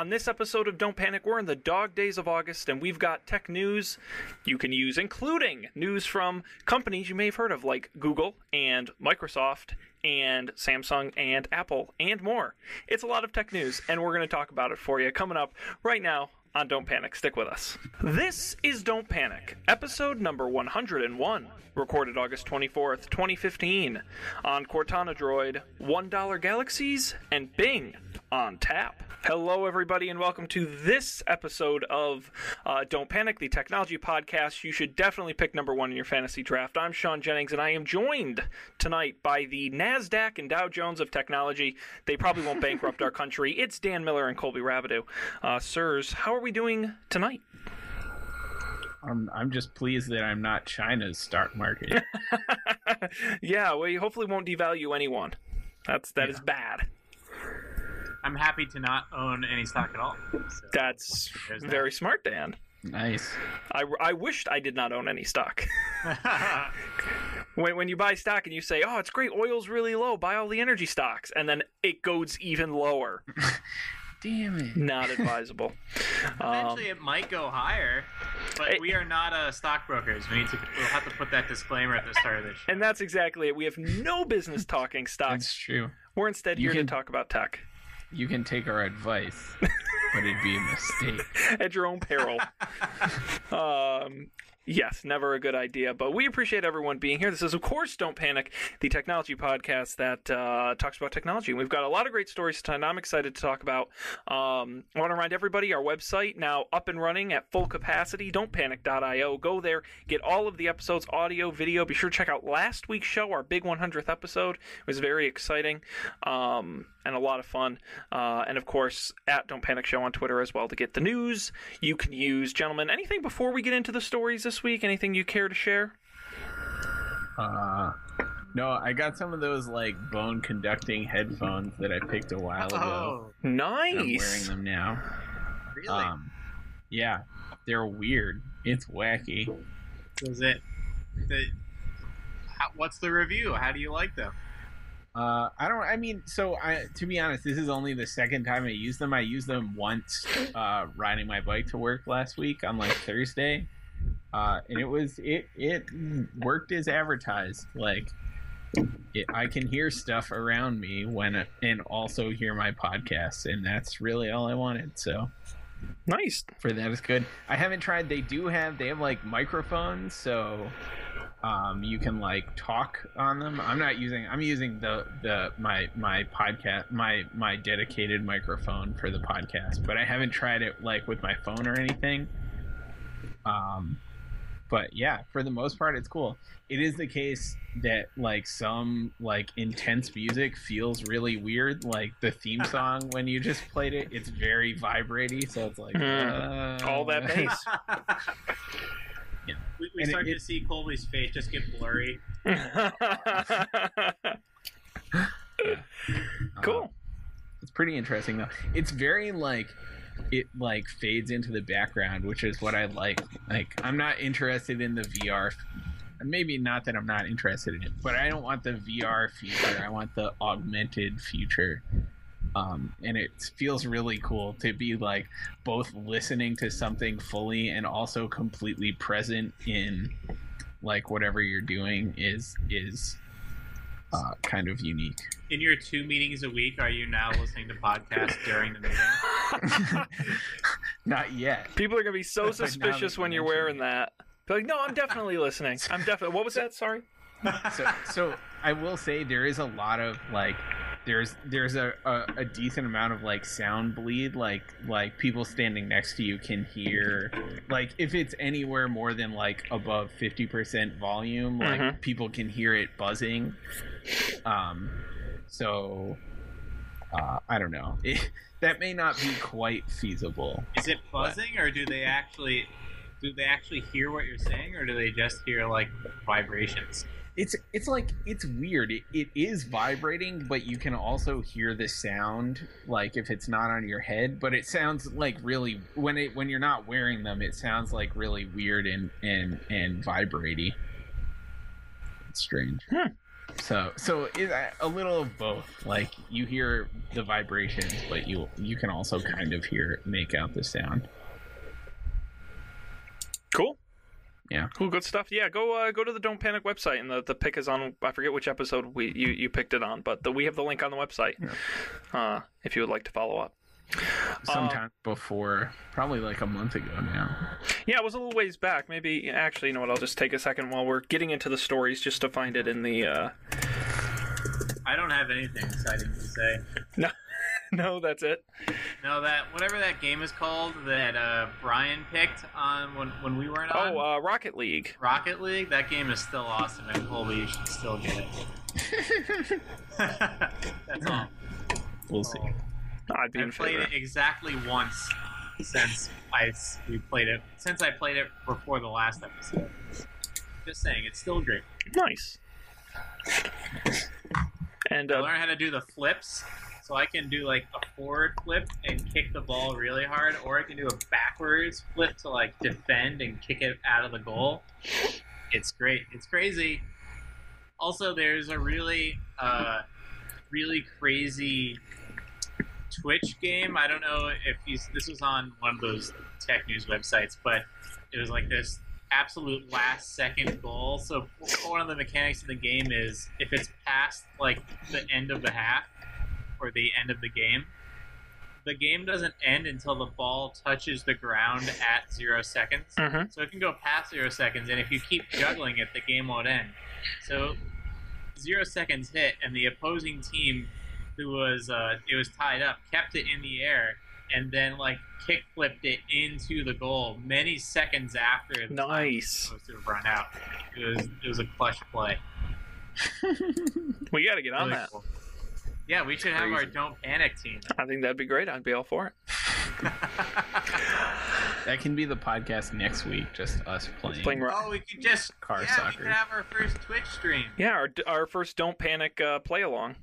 On this episode of Don't Panic, we're in the dog days of August, and we've got tech news you can use, including news from companies you may have heard of, like Google and Microsoft and Samsung and Apple and more. It's a lot of tech news, and we're going to talk about it for you coming up right now on Don't Panic. Stick with us. This is Don't Panic, episode number 101, recorded August 24th, 2015, on Cortana Droid, $1 Galaxies, and Bing on tap. Hello, everybody, and welcome to this episode of uh, Don't Panic, the technology podcast. You should definitely pick number one in your fantasy draft. I'm Sean Jennings, and I am joined tonight by the NASDAQ and Dow Jones of technology. They probably won't bankrupt our country. It's Dan Miller and Colby Rabideau. Uh, sirs, how are we doing tonight? I'm I'm just pleased that I'm not China's stock market. yeah, we hopefully won't devalue anyone. That's that yeah. is bad. I'm happy to not own any stock at all. So That's very smart, Dan. Nice. I, I wished I did not own any stock. when, when you buy stock and you say, oh, it's great, oil's really low, buy all the energy stocks, and then it goes even lower. Damn it. Not advisable. Eventually, um, it might go higher, but it, we are not uh, stockbrokers. We need to. We'll have to put that disclaimer at the start of this show. And that's exactly it. We have no business talking stocks. That's true. We're instead you here can, to talk about tech you can take our advice, but it'd be a mistake. At your own peril. um, Yes, never a good idea, but we appreciate everyone being here. This is, of course, Don't Panic, the technology podcast that uh, talks about technology. We've got a lot of great stories tonight. I'm excited to talk about. Um, I want to remind everybody our website now up and running at full capacity. Don'tPanic.io. Go there, get all of the episodes, audio, video. Be sure to check out last week's show, our big 100th episode. It was very exciting. Um, and a lot of fun. Uh, and of course, at Don't Panic Show on Twitter as well to get the news. You can use, gentlemen, anything before we get into the stories this week? Anything you care to share? Uh, no, I got some of those like bone conducting headphones that I picked a while ago. Oh, nice. I'm wearing them now. Really? Um, yeah, they're weird. It's wacky. Was it? The, how, what's the review? How do you like them? Uh, I don't. I mean, so I, to be honest, this is only the second time I used them. I used them once uh, riding my bike to work last week on like Thursday, uh, and it was it it worked as advertised. Like, it, I can hear stuff around me when and also hear my podcast, and that's really all I wanted. So nice for that is good. I haven't tried. They do have they have like microphones, so um, you can like talk on them. I'm not using. I'm using the the my my podcast my my dedicated microphone for the podcast, but I haven't tried it like with my phone or anything. Um, but yeah, for the most part, it's cool. It is the case that like some like intense music feels really weird. Like the theme song when you just played it, it's very vibrating. So it's like mm. uh... all that bass. Yeah. We, we start it, to see Colby's face just get blurry. cool. Uh, it's pretty interesting though. It's very like it like fades into the background, which is what I like. Like I'm not interested in the VR. Maybe not that I'm not interested in it, but I don't want the VR future. I want the augmented future um, and it feels really cool to be like both listening to something fully and also completely present in like whatever you're doing is is uh, kind of unique. In your two meetings a week, are you now listening to podcasts during the meeting? Not yet. People are gonna be so suspicious when you're wearing that. They're like, no, I'm definitely listening. I'm definitely. What was that? Sorry. so, so I will say there is a lot of like there's there's a, a, a, decent amount of like sound bleed like like people standing next to you can hear like if it's anywhere more than like above 50% volume like mm-hmm. people can hear it buzzing um so uh, i don't know it, that may not be quite feasible is it buzzing but, or do they actually do they actually hear what you're saying or do they just hear like vibrations it's it's like it's weird. It, it is vibrating, but you can also hear the sound like if it's not on your head. But it sounds like really when it when you're not wearing them, it sounds like really weird and and and vibraty. It's strange. Hmm. So so it, a little of both. Like you hear the vibrations, but you you can also kind of hear make out the sound. Cool. Yeah. Cool, good stuff. Yeah, go uh, go to the Don't Panic website, and the, the pick is on. I forget which episode we you, you picked it on, but the, we have the link on the website uh, if you would like to follow up. Sometime before, probably like a month ago now. Yeah, it was a little ways back. Maybe actually, you know what? I'll just take a second while we're getting into the stories just to find it in the. Uh... I don't have anything exciting to say. No, no, that's it. No, that whatever that game is called that uh, Brian picked on when when we weren't on. Oh, uh, Rocket League. Rocket League. That game is still awesome, and Colby you should still get it. That's all. We'll see. I'd be I've played favor. it exactly once since I we played it since I played it before the last episode. Just saying, it's still great. Nice. And I uh, learned how to do the flips, so I can do like a forward flip and kick the ball really hard, or I can do a backwards flip to like defend and kick it out of the goal. It's great. It's crazy. Also, there's a really, uh, really crazy Twitch game. I don't know if you, this was on one of those tech news websites, but it was like this absolute last second goal. So one of the mechanics of the game is if it's past like the end of the half or the end of the game, the game doesn't end until the ball touches the ground at zero seconds. mhm. So it can go past zero seconds, and if you keep juggling it, the game won't end. So zero seconds hit, and the opposing team, who was uh, it was tied up, kept it in the air, and then like kick flipped it into the goal many seconds after the time was Nice. supposed to have run out. It was it was a clutch play. We got to get on Really that. cool. Yeah, we should have our don't panic team. I think that'd be great. I'd be all for it. That can be the podcast next week. Just us playing. Playing ro- oh, we could just Car yeah, soccer. we could have our first Twitch stream. Yeah, our, our first Don't Panic uh, play along.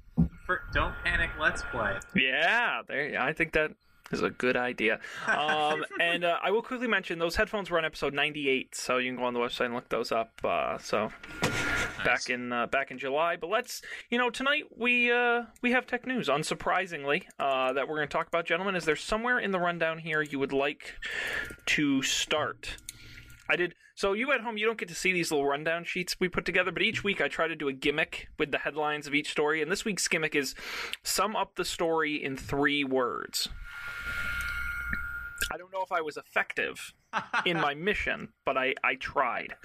For, don't panic, let's play. Yeah, there. I think that is a good idea. Um, and uh, I will quickly mention those headphones were on episode 98, so you can go on the website and look those up. Uh, so back in uh, back in July. But let's, you know, tonight we uh, we have tech news. Unsurprisingly, uh, that we're going to talk about, gentlemen. Is there somewhere in the rundown here you would like to start? I did. So you at home, you don't get to see these little rundown sheets we put together, but each week I try to do a gimmick with the headlines of each story, and this week's gimmick is sum up the story in three words. I don't know if I was effective in my mission, but I, I tried.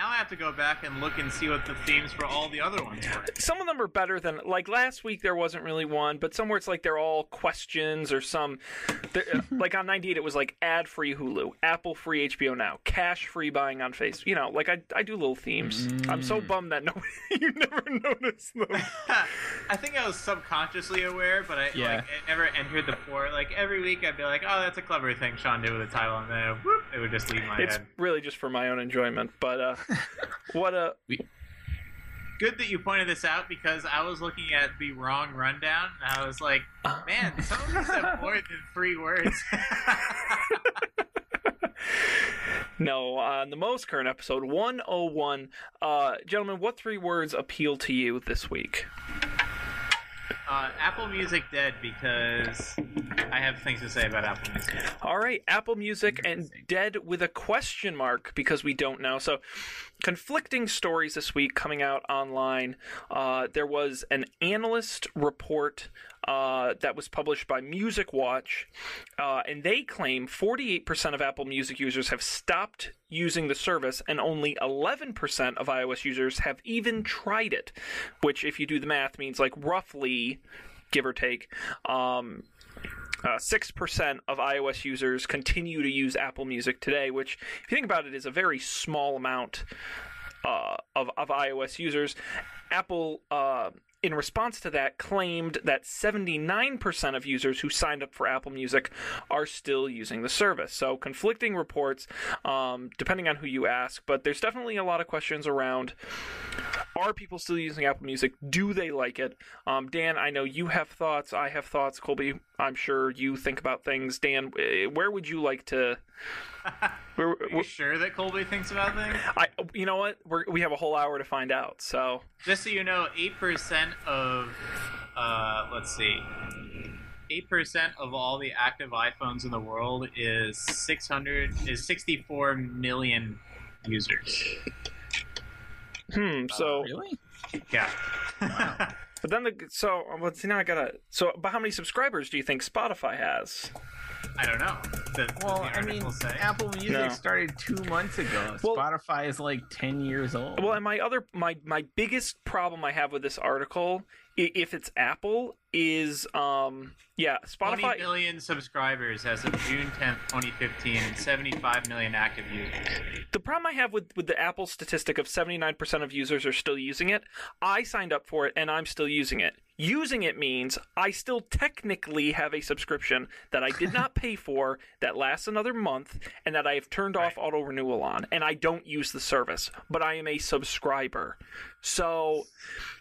Now I have to go back and look and see what the themes for all the other ones were. Some of them are better than like last week. There wasn't really one, but somewhere it's like they're all questions or some. uh, Like on ninety eight, it was like ad free Hulu, Apple free HBO Now, cash free buying on Facebook. You know, like I I do little themes. I'm so bummed that nobody you never noticed them. I think I was subconsciously aware, but I Yeah. like it never entered the floor. Like every week, I'd be like, "Oh, that's a clever thing Sean did with the title," and then whoop, it would just leave my It's head. really just for my own enjoyment. But uh, what a Good that you pointed this out because I was looking at the wrong rundown, and I was like, "Man, some of these have more than three words." no on the most current episode 101. Uh, gentlemen, what three words appeal to you this week? Uh, Apple Music dead because I have things to say about Apple Music. All right, Apple Music and dead with a question mark because we don't know. So, conflicting stories this week coming out online. Uh, there was an analyst report uh, that was published by Music Watch, uh, and they claim 48% of Apple Music users have stopped using the service, and only 11% of iOS users have even tried it. Which, if you do the math, means like roughly, give or take, um, uh, 6% of iOS users continue to use Apple Music today, which, if you think about it, is a very small amount uh, of, of iOS users. Apple, uh, in response to that, claimed that 79% of users who signed up for Apple Music are still using the service. So, conflicting reports, um, depending on who you ask, but there's definitely a lot of questions around are people still using Apple Music? Do they like it? Um, Dan, I know you have thoughts. I have thoughts. Colby, I'm sure you think about things. Dan, eh, where would you like to? Where, Are you sure that Colby thinks about things? I, you know what? We're, we have a whole hour to find out. So Just so you know, eight percent of, uh, let's see, eight percent of all the active iPhones in the world is six hundred is sixty four million users. Hmm. So, really? Yeah. Wow. But then the so uh, well, see now I gotta. So, but how many subscribers do you think Spotify has? I don't know. Does, does Well, the I mean, say? Apple Music No. started two months ago. Well- Spotify is like ten years old. Well, and my other my my biggest problem I have with this article, if it's Apple, is um yeah Spotify. million subscribers as of June 10th, 2015, and 75 million active users. The problem I have with with the Apple statistic of seventy nine percent of users are still using it. I signed up for it and I'm still using it. Using it means I still technically have a subscription that I did not pay for that lasts another month and that I have turned off auto renewal on and I don't use the service, but I am a subscriber. So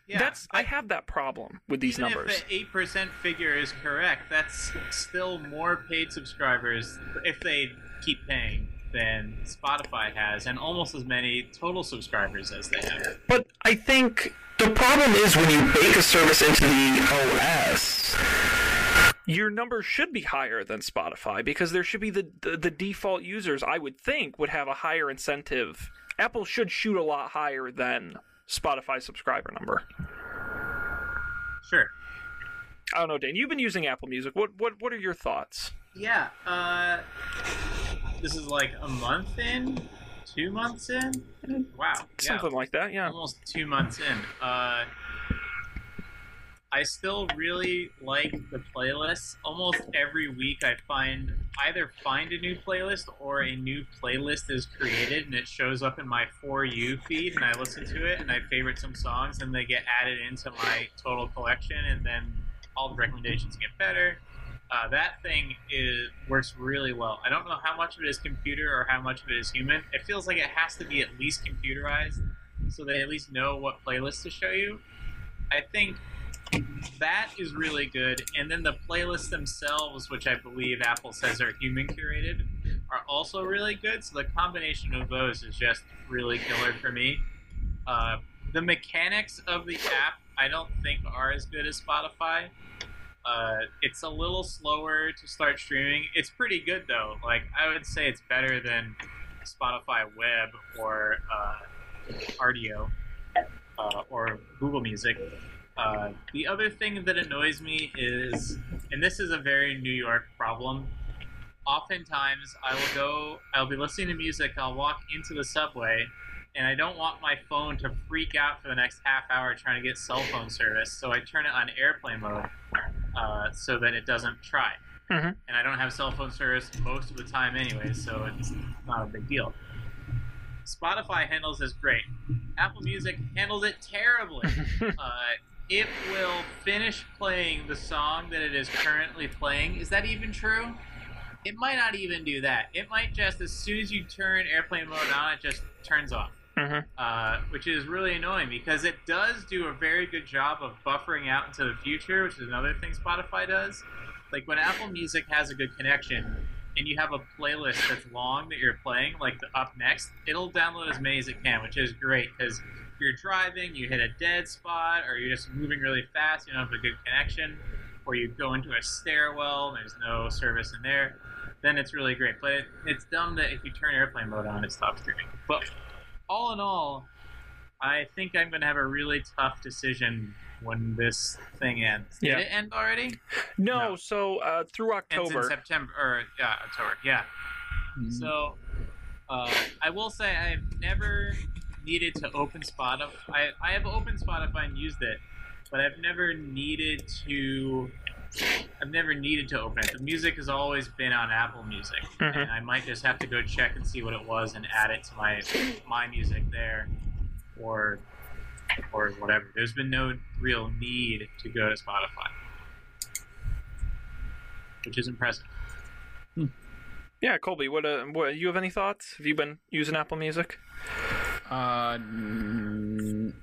Yeah, that's I but have that problem with these even numbers. If the 8% figure is correct, that's still more paid subscribers if they keep paying than Spotify has, and almost as many total subscribers as they have. But I think the problem is when you bake a service into the OS, your numbers should be higher than Spotify because there should be the, the the default users. I would think would have a higher incentive. Apple should shoot a lot higher than Spotify subscriber number. Sure. I don't know, Dan. You've been using Apple Music. What what what are your thoughts? Yeah, uh, this is like a month in, two months in. Wow, yeah, Something like that, yeah. almost two months in. Uh, I still really like the playlists. Almost every week, I find either find a new playlist or a new playlist is created, and it shows up in my for you feed, and I listen to it, and I favorite some songs, and they get added into my total collection, and then all the recommendations get better. Uh, that thing is works really well. I don't know how much of it is computer or how much of it is human. It feels like it has to be at least computerized, so they at least know what playlist to show you. I think that is really good. And then the playlists themselves, which I believe Apple says are human curated, are also really good. So the combination of those is just really killer for me. Uh, the mechanics of the app, I don't think are as good as Spotify. Uh, it's a little slower to start streaming. It's pretty good though. Like I would say, it's better than Spotify Web or uh, Rdio uh, or Google Music. Uh, the other thing that annoys me is, and this is a very New York problem. Oftentimes, I will go, I'll be listening to music, I'll walk into the subway, and I don't want my phone to freak out for the next half hour trying to get cell phone service, so I turn it on airplane mode uh, so that it doesn't try. Mhm. And I don't have cell phone service most of the time anyway, so it's not a big deal. Spotify handles this great. Apple Music handles it terribly. uh, it will finish playing the song that it is currently playing. Is that even true? It might not even do that. It might just, as soon as you turn airplane mode on, it just turns off Mhm. uh, which is really annoying because it does do a very good job of buffering out into the future, which is another thing Spotify does. Like when Apple Music has a good connection and you have a playlist that's long that you're playing, like the up next, it'll download as many as it can, which is great because you're driving, you hit a dead spot, or you're just moving really fast, you don't have a good connection, or you go into a stairwell and there's no service in there, then it's really great. But it, it's dumb that if you turn airplane mode on, it stops streaming. But all in all, I think I'm going to have a really tough decision when this thing ends. Did Yeah. it end already? No, No. so uh, through October. September, or yeah, October. Yeah. Mhm. So, uh, I will say I've never needed to open Spotify. I, I have opened Spotify and used it, but I've never needed to. I've never needed to open it. The music has always been on Apple Music, Mhm. and I might just have to go check and see what it was and add it to my my music there, or or whatever. There's been no real need to go to Spotify, which is impressive. Yeah, Colby, what, uh, what you have any thoughts? Have you been using Apple Music? Uh,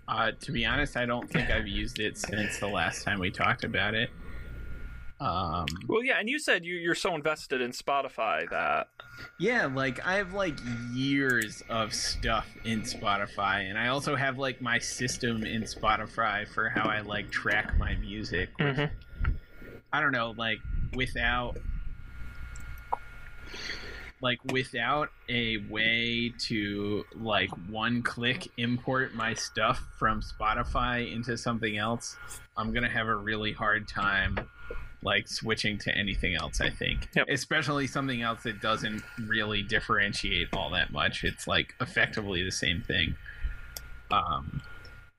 uh, to be honest, I don't think I've used it since the last time we talked about it. Um, Well, yeah, and you said you, you're so invested in Spotify that yeah, like I have like years of stuff in Spotify, and I also have like my system in Spotify for how I like track my music. which, I don't know, like without like without a way to like one click import my stuff from Spotify into something else, I'm gonna have a really hard time like switching to anything else, I think. Yep. Especially something else that doesn't really differentiate all that much. It's like effectively the same thing. Um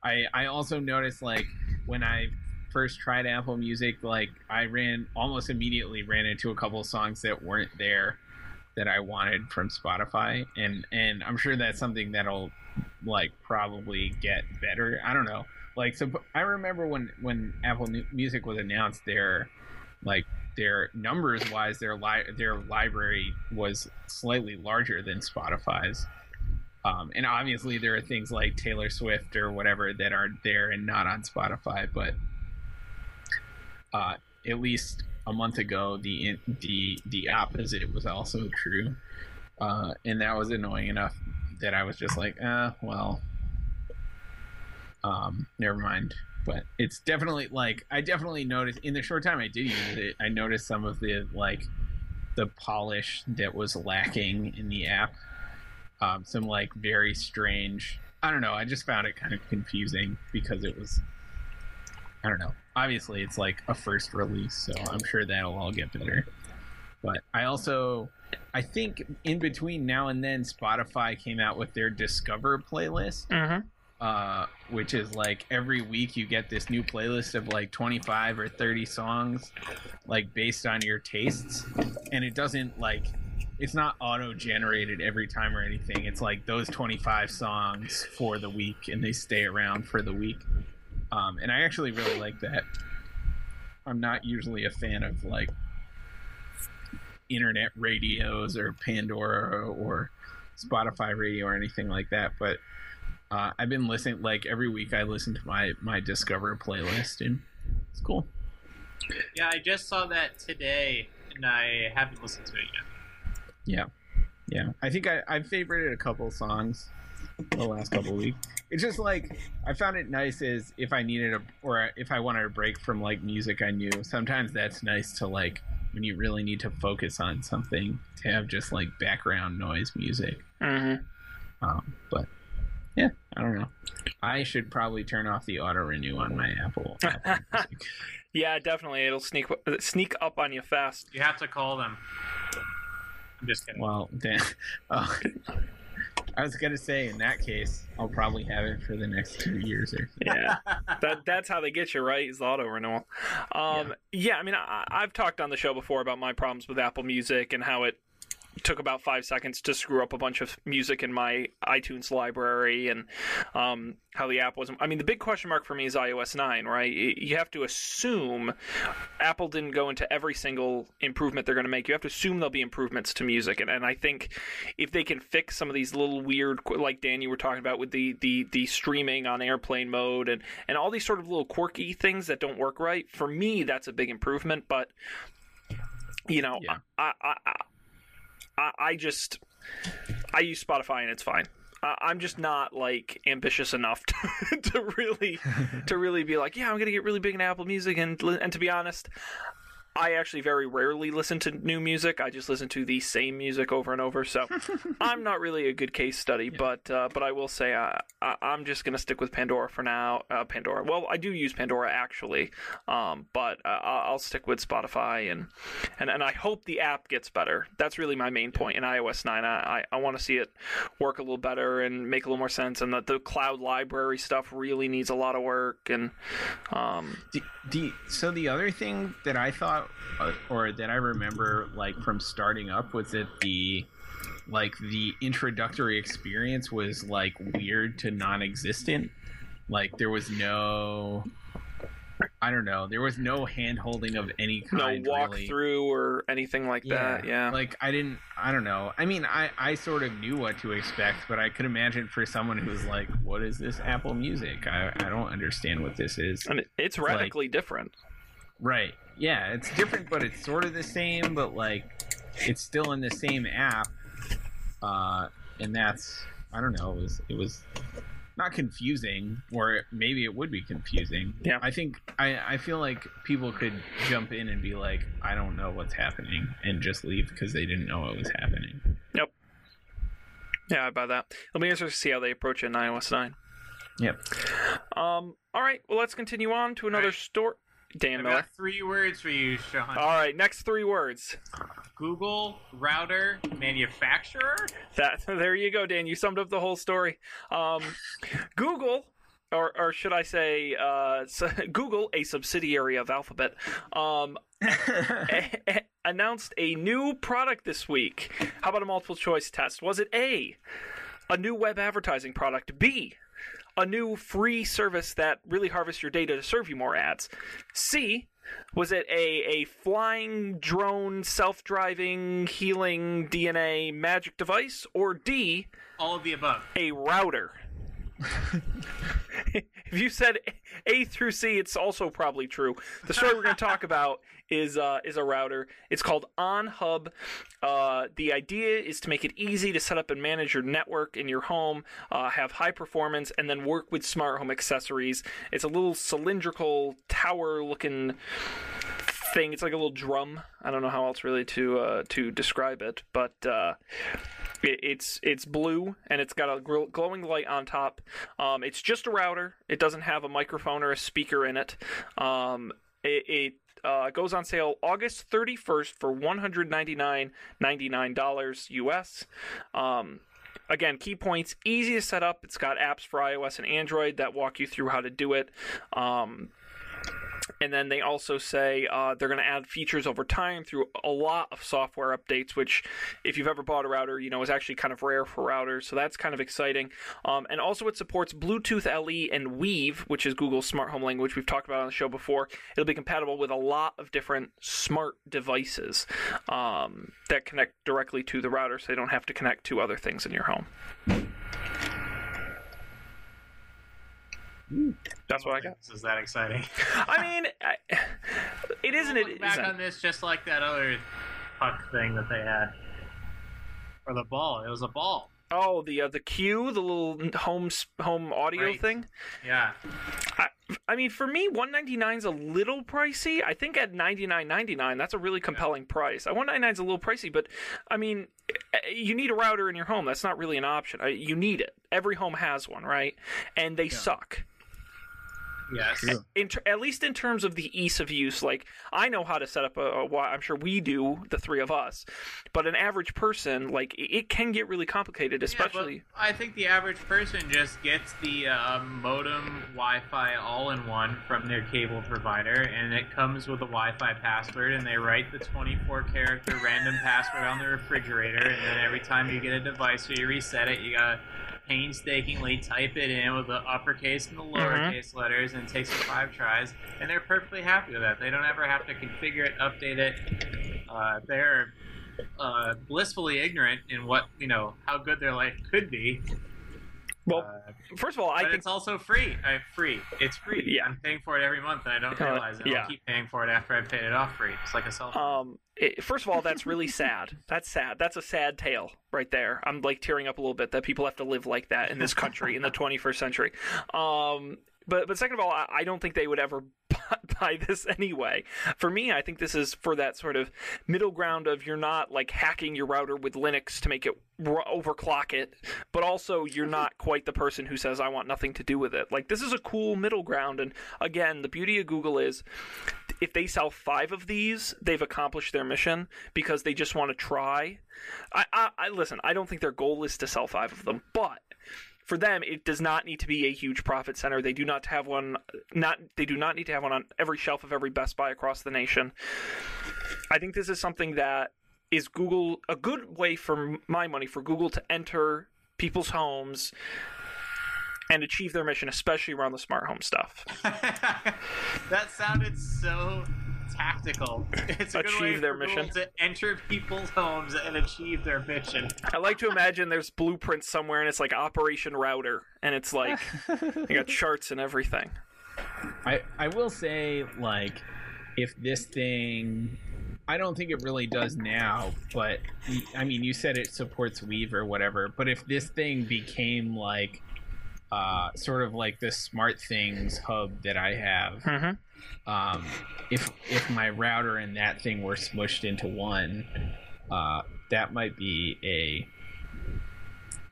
I I also noticed like when I first tried Apple Music, like I ran almost immediately ran into a couple of songs that weren't there that I wanted from Spotify, and and I'm sure that's something that'll like probably get better. I don't know. Like so, I remember when when Apple Music was announced, their like their numbers wise, their li- their library was slightly larger than Spotify's. Um, and obviously, there are things like Taylor Swift or whatever that are there and not on Spotify. But uh, at least a month ago, the the the opposite was also true, uh, and that was annoying enough that I was just like, uh, well, um, never mind. But it's definitely like I definitely noticed in the short time I did use it, I noticed some of the like the polish that was lacking in the app. Um, some like very strange. I don't know. I just found it kind of confusing because it was. I don't know. Obviously, it's like a first release, so I'm sure that'll all get better. But I also, I think in between now and then, Spotify came out with their Discover playlist, mm-hmm. uh, which is like every week you get this new playlist of like 25 or 30 songs, like based on your tastes, and it doesn't like it's not auto generated every time or anything. It's like those 25 songs for the week, and they stay around for the week. Um, and I actually really like that. I'm not usually a fan of like internet radios or Pandora or Spotify radio or anything like that, but uh, I've been listening like every week. I listen to my my Discover playlist, and it's cool. Yeah, I just saw that today, and I haven't listened to it yet. Yeah, yeah. I think I I favorited a couple songs the last couple weeks. It's just like I found it nice is if I needed a or if I wanted a break from like music I knew. Sometimes that's nice to like when you really need to focus on something to have just like background noise music. Mm-hmm. Um, but yeah, I don't know. I should probably turn off the auto renew on my Apple. Apple Yeah, definitely. It'll sneak sneak up on you fast. You have to call them. I'm just kidding. Well, then, uh, I was gonna say in that case, I'll probably have it for the next two years or. Yeah, that that's how they get you, right? Is auto renewal. Um, yeah. yeah. I mean, I, I've talked on the show before about my problems with Apple Music and how it took about five seconds to screw up a bunch of music in my iTunes library, and um, how the app wasn't. I mean, the big question mark for me is iOS nine, right? You have to assume Apple didn't go into every single improvement they're going to make. You have to assume there'll be improvements to music, and, and I think if they can fix some of these little weird, like Dan, you were talking about with the the the streaming on airplane mode and and all these sort of little quirky things that don't work right, for me that's a big improvement. But you know, Yeah. I, I, I, I, I just I use Spotify and it's fine. I- I'm just not like ambitious enough to, to really to really be like, yeah, I'm gonna get really big in Apple Music and and to be honest, I actually very rarely listen to new music. I just listen to the same music over and over. So I'm not really a good case study, but uh, but I will say I, I, I'm just gonna stick with Pandora for now. Uh, Pandora. Well, I do use Pandora actually, um, but uh, I'll stick with Spotify and, and and I hope the app gets better. That's really my main point in iOS 9. I I, I want to see it work a little better and make a little more sense, and that the cloud library stuff really needs a lot of work. And um, The, the so the other thing that I thought, uh, Uh, or that I remember, like from starting up, was that the like the introductory experience was like weird to non-existent. Like there was no I don't know. There was no hand holding of any No kind. really. walkthrough or anything like that. Yeah. Like I didn't. I don't know. I mean, I I sort of knew what to expect, but I could imagine for someone who's like, "What is this Apple Music? I I don't understand what this is." and it- it's like- radically different. Right. Yeah, it's different, but it's sort of the same. But like, it's still in the same app. Uh, and that's I don't know. It was it was not confusing, or maybe it would be confusing. Yeah. I think I I feel like people could jump in and be like, I don't know what's happening, and just leave because they didn't know what was happening. Yep. Yeah, I buy that. It'll be interesting to see how they approach it in iOS 9. Yep. Um. All right. Well, let's continue on to another Right. story. Dan I've Miller. got three words for you, Sean. All right. Next three words. Google router manufacturer. That there you go, Dan. You summed up the whole story. Um, Google, or or should I say, uh, Google, a subsidiary of Alphabet, um, announced a new product this week. How about a multiple choice test? Was it A, a new web advertising product? B, a new free service that really harvests your data to serve you more ads? C, was it a, a flying drone, self driving, healing DNA magic device? Or D, All of the above. a router? If you said A through C, it's also probably true. The story we're going to talk about is uh, is a router. It's called OnHub. Uh, the idea is to make it easy to set up and manage your network in your home, uh, have high performance, and then work with smart home accessories. It's a little cylindrical tower-looking thing. It's like a little drum. I don't know how else really to uh, to describe it, but uh, it, it's it's blue and it's got a gl- glowing light on top. Um, it's just a router. It doesn't have a microphone or a speaker in it. Um, it, it uh, goes on sale August 31st for $199.99 US. Um, again, key points easy to set up. It's got apps for iOS and Android that walk you through how to do it. Um, and then they also say uh, they're going to add features over time through a lot of software updates, which, if you've ever bought a router, you know is actually kind of rare for routers. So that's kind of exciting. Um, and also, it supports Bluetooth LE and Weave, which is Google's smart home language. We've talked about on the show before. It'll be compatible with a lot of different smart devices um, that connect directly to the router, so they don't have to connect to other things in your home. That's what I got. This is that exciting. I mean, I, it isn't. It Look back isn't. on this just like that other puck thing that they had, or the ball. It was a ball. Oh, the uh, the Q, the little home home audio Right. thing. Yeah. I, I mean, for me, one ninety nine is a little pricey. I think at ninety nine ninety nine, that's a really compelling price. I one ninety nine is a little pricey, but I mean, eh, you need a router in your home. That's not really an option. Uh, You need it. Every home has one, right? And they suck. Yes. True. in ter- at least in terms of the ease of use like i know how to set up a, a wi- i'm sure we do the three of us but an average person like it, it can get really complicated especially Yeah, but I think the average person just gets the uh, modem Wi-Fi all-in-one from their cable provider, and it comes with a Wi-Fi password, and they write the 24-character random password on the refrigerator, and then every time you get a device or you reset it, you gotta painstakingly type it in with the uppercase and the lowercase letters, and it takes them five tries, and they're perfectly happy with that. They don't ever have to configure it, update it. Uh, they're uh, blissfully ignorant in what you know how good their life could be. Well Uh, first of all i but think it's also free. I free. It's free. Yeah. I'm paying for it every month, and I don't Uh, realize it. yeah. I'll keep paying for it after I've paid it off free. It's like a cell phone. Um, it, first of all, that's really sad. That's sad. That's a sad tale right there. I'm like tearing up a little bit that people have to live like that in this country in the 21st century. Um, but but second of all, I, I don't think they would ever buy this anyway. For me, I think this is for that sort of middle ground of you're not like hacking your router with Linux to make it r- overclock it, but also you're not mm-hmm. quite the person who says I want nothing to do with it. Like this is a cool middle ground, and again, the beauty of Google is if they sell five of these, they've accomplished their mission because they just want to try. I, I, I listen. I don't think their goal is to sell five of them, but for them, it does not need to be a huge profit center. They do not have one. Not they do not need to have one on every shelf of every Best Buy across the nation. I think this is something that is Google a good way for my money for Google to enter people's homes and achieve their mission, especially around the smart home stuff. that sounded so tactical. It's a good way Achieve their for mission. to enter people's homes and achieve their mission. I like to imagine there's blueprints somewhere, and it's like Operation Router, and it's like you got charts and everything. I I will say like if this thing I don't think it really does now, but I mean you said it supports Weave or whatever, but if this thing became like uh, sort of like the SmartThings hub that I have, Mm-hmm. Um, if if my router and that thing were smushed into one, uh, that might be a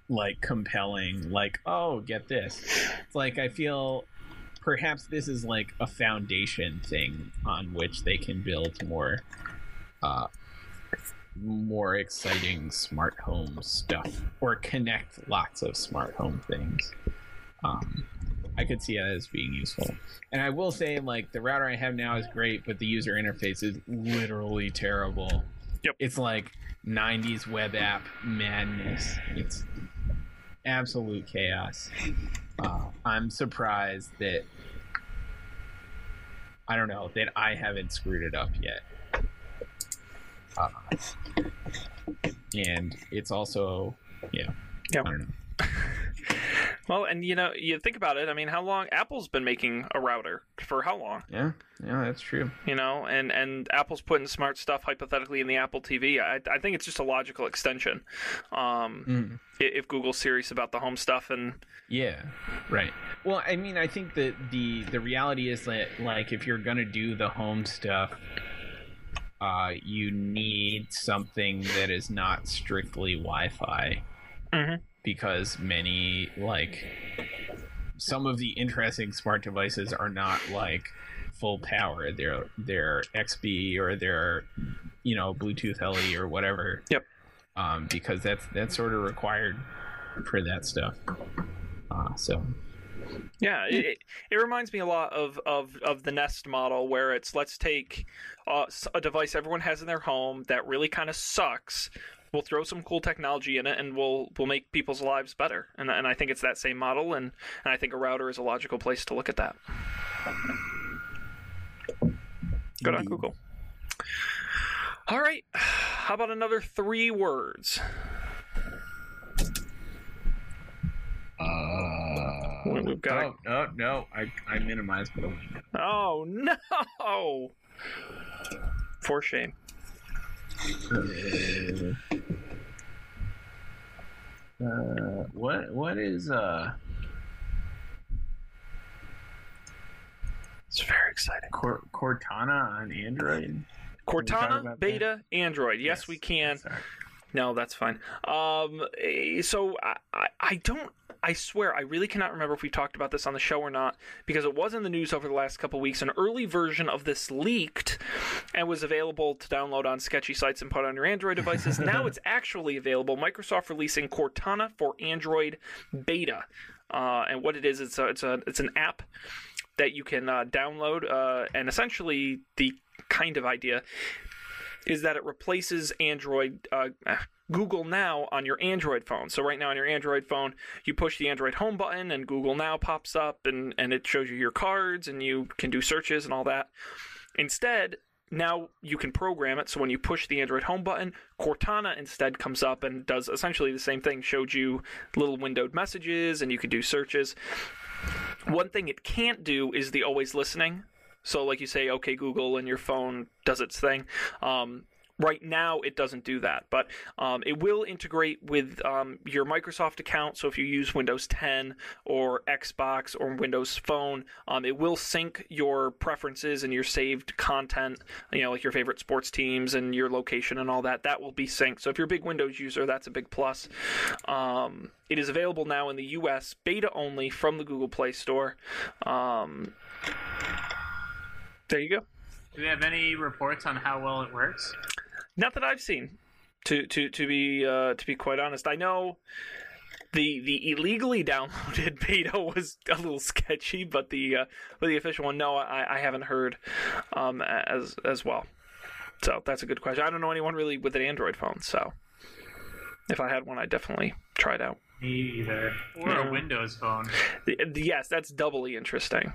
like compelling like oh get this. It's like i feel perhaps this is like a foundation thing on which they can build more uh more exciting smart home stuff or connect lots of smart home things. Um i could see that as being useful. And i will say like the router i have now is great but the user interface is literally terrible. Yep. it's like 90s web app madness. It's absolute chaos. Uh, i'm surprised that i don't know that i haven't screwed it up yet. Uh, and it's also yeah Yeah. i don't know Well, and you know, you think about it. I mean, how long Apple's been making a router for how long? yeah yeah that's true You know, and and Apple's putting smart stuff hypothetically in the Apple TV. I I think it's just a logical extension. Um, mm. if Google's serious about the home stuff, and Yeah, right. Well, I mean, I think that the the reality is that like if you're gonna do the home stuff, uh, you need something that is not strictly Wi-Fi Mhm. Because many like some of the interesting smart devices are not like full power. They're they're Zigbee or they're you know Bluetooth LE or whatever. Yep. Um, because that's that's sort of required for that stuff. Uh, so yeah, it, it, reminds me a lot of, of of the Nest model, where it's let's take uh, a device everyone has in their home that really kind of sucks. We'll throw some cool technology in it, and we'll we'll make people's lives better. And and I think it's that same model, and and I think a router is a logical place to look at that. Good on Google. All right, how about another three words? uh, We- We've got. oh, no, no, I I minimized the window. Oh no! For shame. Uh, what what is uh It's very exciting. Cor- Cortana on Android? Cortana, about that? Beta, Android. Yes, we can. Sorry. No, that's fine. Um, eh, so I, I, I don't. I swear, I really cannot remember if we talked about this on the show or not because it was in the news over the last couple weeks. An early version of this leaked and was available to download on sketchy sites and put on your Android devices. now it's actually available. Microsoft releasing Cortana for Android Beta, uh, and what it is, it's a, it's a, it's an app that you can uh, download, uh, and essentially the kind of idea is that it replaces Android uh, Google Now on your Android phone. So right now on your Android phone, you push the Android home button and Google Now pops up and, and it shows you your cards and you can do searches and all that. Instead, now you can program it so when you push the Android home button, Cortana instead comes up and does essentially the same thing, showed you little windowed messages and you can do searches. One thing it can't do is the always listening. So, like you say, okay, Google, and your phone does its thing. Um, right now, it doesn't do that, but um, it will integrate with um, your Microsoft account. So, if you use Windows 10 or Xbox or Windows Phone, um, it will sync your preferences and your saved content, you know, like your favorite sports teams and your location and all that. That will be synced. So, if you're a big Windows user, that's a big plus. Um, it is available now in the US, beta only from the Google Play Store. There you go. Do we have any reports on how well it works? Not that I've seen. To to to be uh, to be quite honest, I know the the illegally downloaded beta was a little sketchy, but the uh, but the official one, no, I, I haven't heard um, as as well. So that's a good question. I don't know anyone really with an Android phone, so if I had one, I'd definitely try it out. Me either. Or No. a Windows phone. The- the- yes, that's doubly interesting.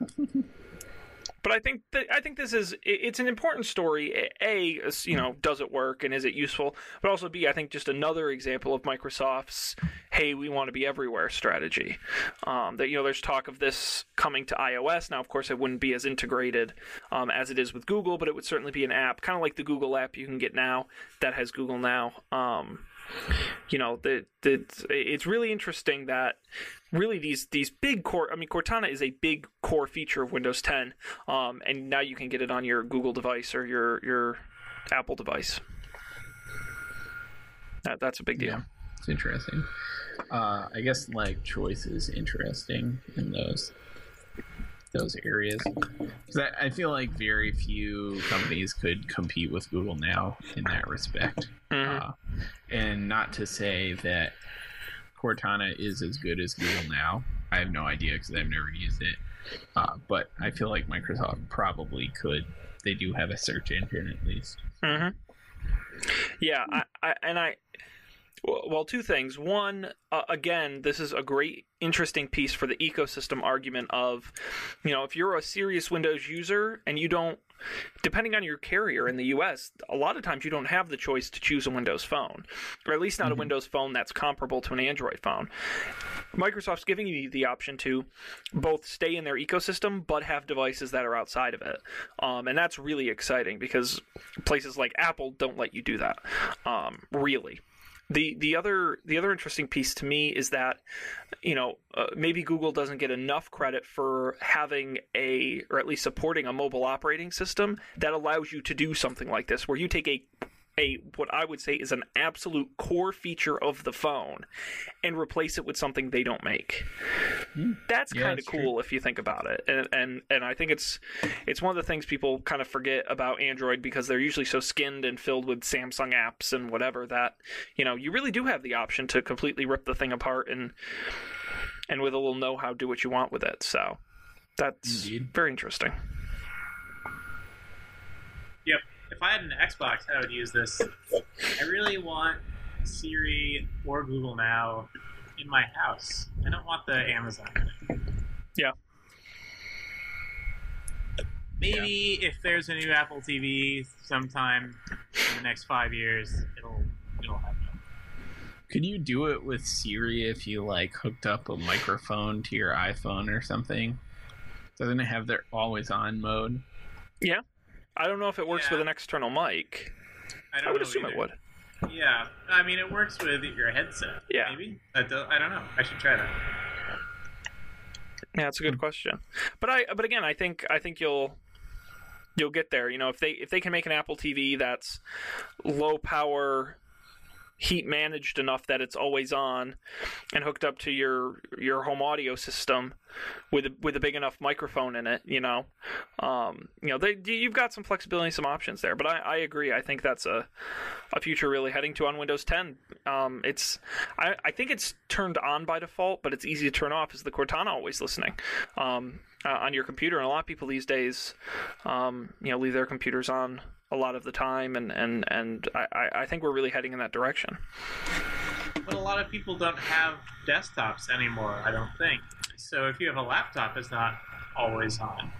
but I think that I think this is it's an important story. A, you know, does it work and is it useful? But also B, I think just another example of Microsoft's "Hey, we want to be everywhere" strategy. Um, that you know, there's talk of this coming to iOS now. Of course, it wouldn't be as integrated um, as it is with Google, but it would certainly be an app, kind of like the Google app you can get now that has Google Now. Um, you know, the it's really interesting that really these these big core. I mean, Cortana is a big core feature of Windows 10, um, and now you can get it on your Google device or your your Apple device. That, that's a big deal. Yeah, it's interesting. Uh, I guess like choice is interesting in those those areas. I, I feel like very few companies could compete with Google now in that respect. Mhm. Uh, and not to say that Cortana is as good as Google now. I have no idea because I've never used it. Uh, but I feel like Microsoft probably could. They do have a search engine at least. hmm Yeah, I, I, and I. Well, well, two things. One, uh, again, this is a great, interesting piece for the ecosystem argument of, you know, if you're a serious Windows user and you don't, depending on your carrier in the U.S., a lot of times you don't have the choice to choose a Windows phone, or at least not a Windows phone that's comparable to an Android phone. Microsoft's giving you the option to both stay in their ecosystem but have devices that are outside of it, um, and that's really exciting because places like Apple don't let you do that. Um, really. The, the other the other interesting piece to me is that you know uh, maybe Google doesn't get enough credit for having a or at least supporting a mobile operating system that allows you to do something like this where you take a a what I would say is an absolute core feature of the phone and replace it with something they don't make. Hmm. That's Yeah, kind of it's true. cool if you think about it. And, and and I think it's it's one of the things people kind of forget about Android because they're usually so skinned and filled with Samsung apps and whatever that you know you really do have the option to completely rip the thing apart and and with a little know-how do what you want with it. So that's Indeed. very interesting. Yep. If I had an Xbox, I would use this. I really want Siri or Google Now in my house. I don't want the Amazon. Yeah. Maybe if there's a new Apple TV sometime in the next five years, it'll it'll happen. Could you do it with Siri if you like hooked up a microphone to your iPhone or something? Doesn't it have their always on mode? I don't know if it works Yeah. with an external mic. I, don't I would assume either. it would. Yeah, I mean it works with your headset. Yeah. maybe. I don't, I don't know. I should try that. Yeah, that's a good hmm. question. But I but again, I think I think you'll you'll get there. You know, if they if they can make an Apple TV that's low power heat managed enough that it's always on and hooked up to your your home audio system with a, with a big enough microphone in it, you know. Um, you know, they you've got some flexibility, some options there. But I, I agree. I think that's a a future really heading to on Windows 10. Um, it's I, I think it's turned on by default, but it's easy to turn off. Is the Cortana always listening um, uh, on your computer? And a lot of people these days, um, you know, leave their computers on a lot of the time, and and and I, I- I think we're really heading in that direction. But a lot of people don't have desktops anymore. I don't think. So if you have a laptop, it's not always on.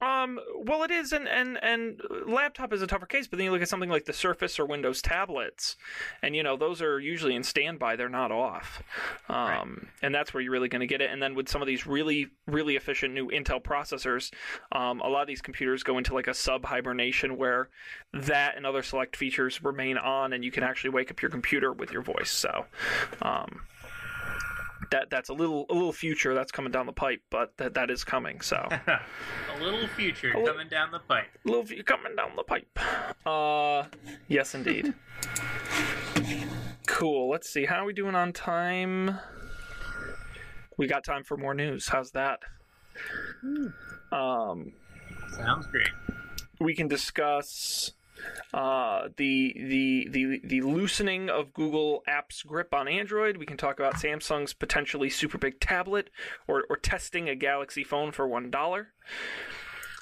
Um, well, it is, and, and and laptop is a tougher case. But then you look at something like the Surface or Windows tablets, and you know those are usually in standby; they're not off, um, and that's where you're really going to get it. And then with some of these really really efficient new Intel processors, um, a lot of these computers go into like a sub hibernation where that and other select features remain on, and you can actually wake up your computer with your voice. So. Um, that, that's a little a little future that's coming down the pipe, but that, that is coming. So a little future A li- coming down the pipe. A little view coming down the pipe. Uh, yes, indeed. cool. Let's see. How are we doing on time? We got time for more news. How's that? Um, Sounds great. we can discuss uh, the the the the loosening of Google Apps grip on Android. We can talk about Samsung's potentially super big tablet, or or testing a Galaxy phone for one dollar.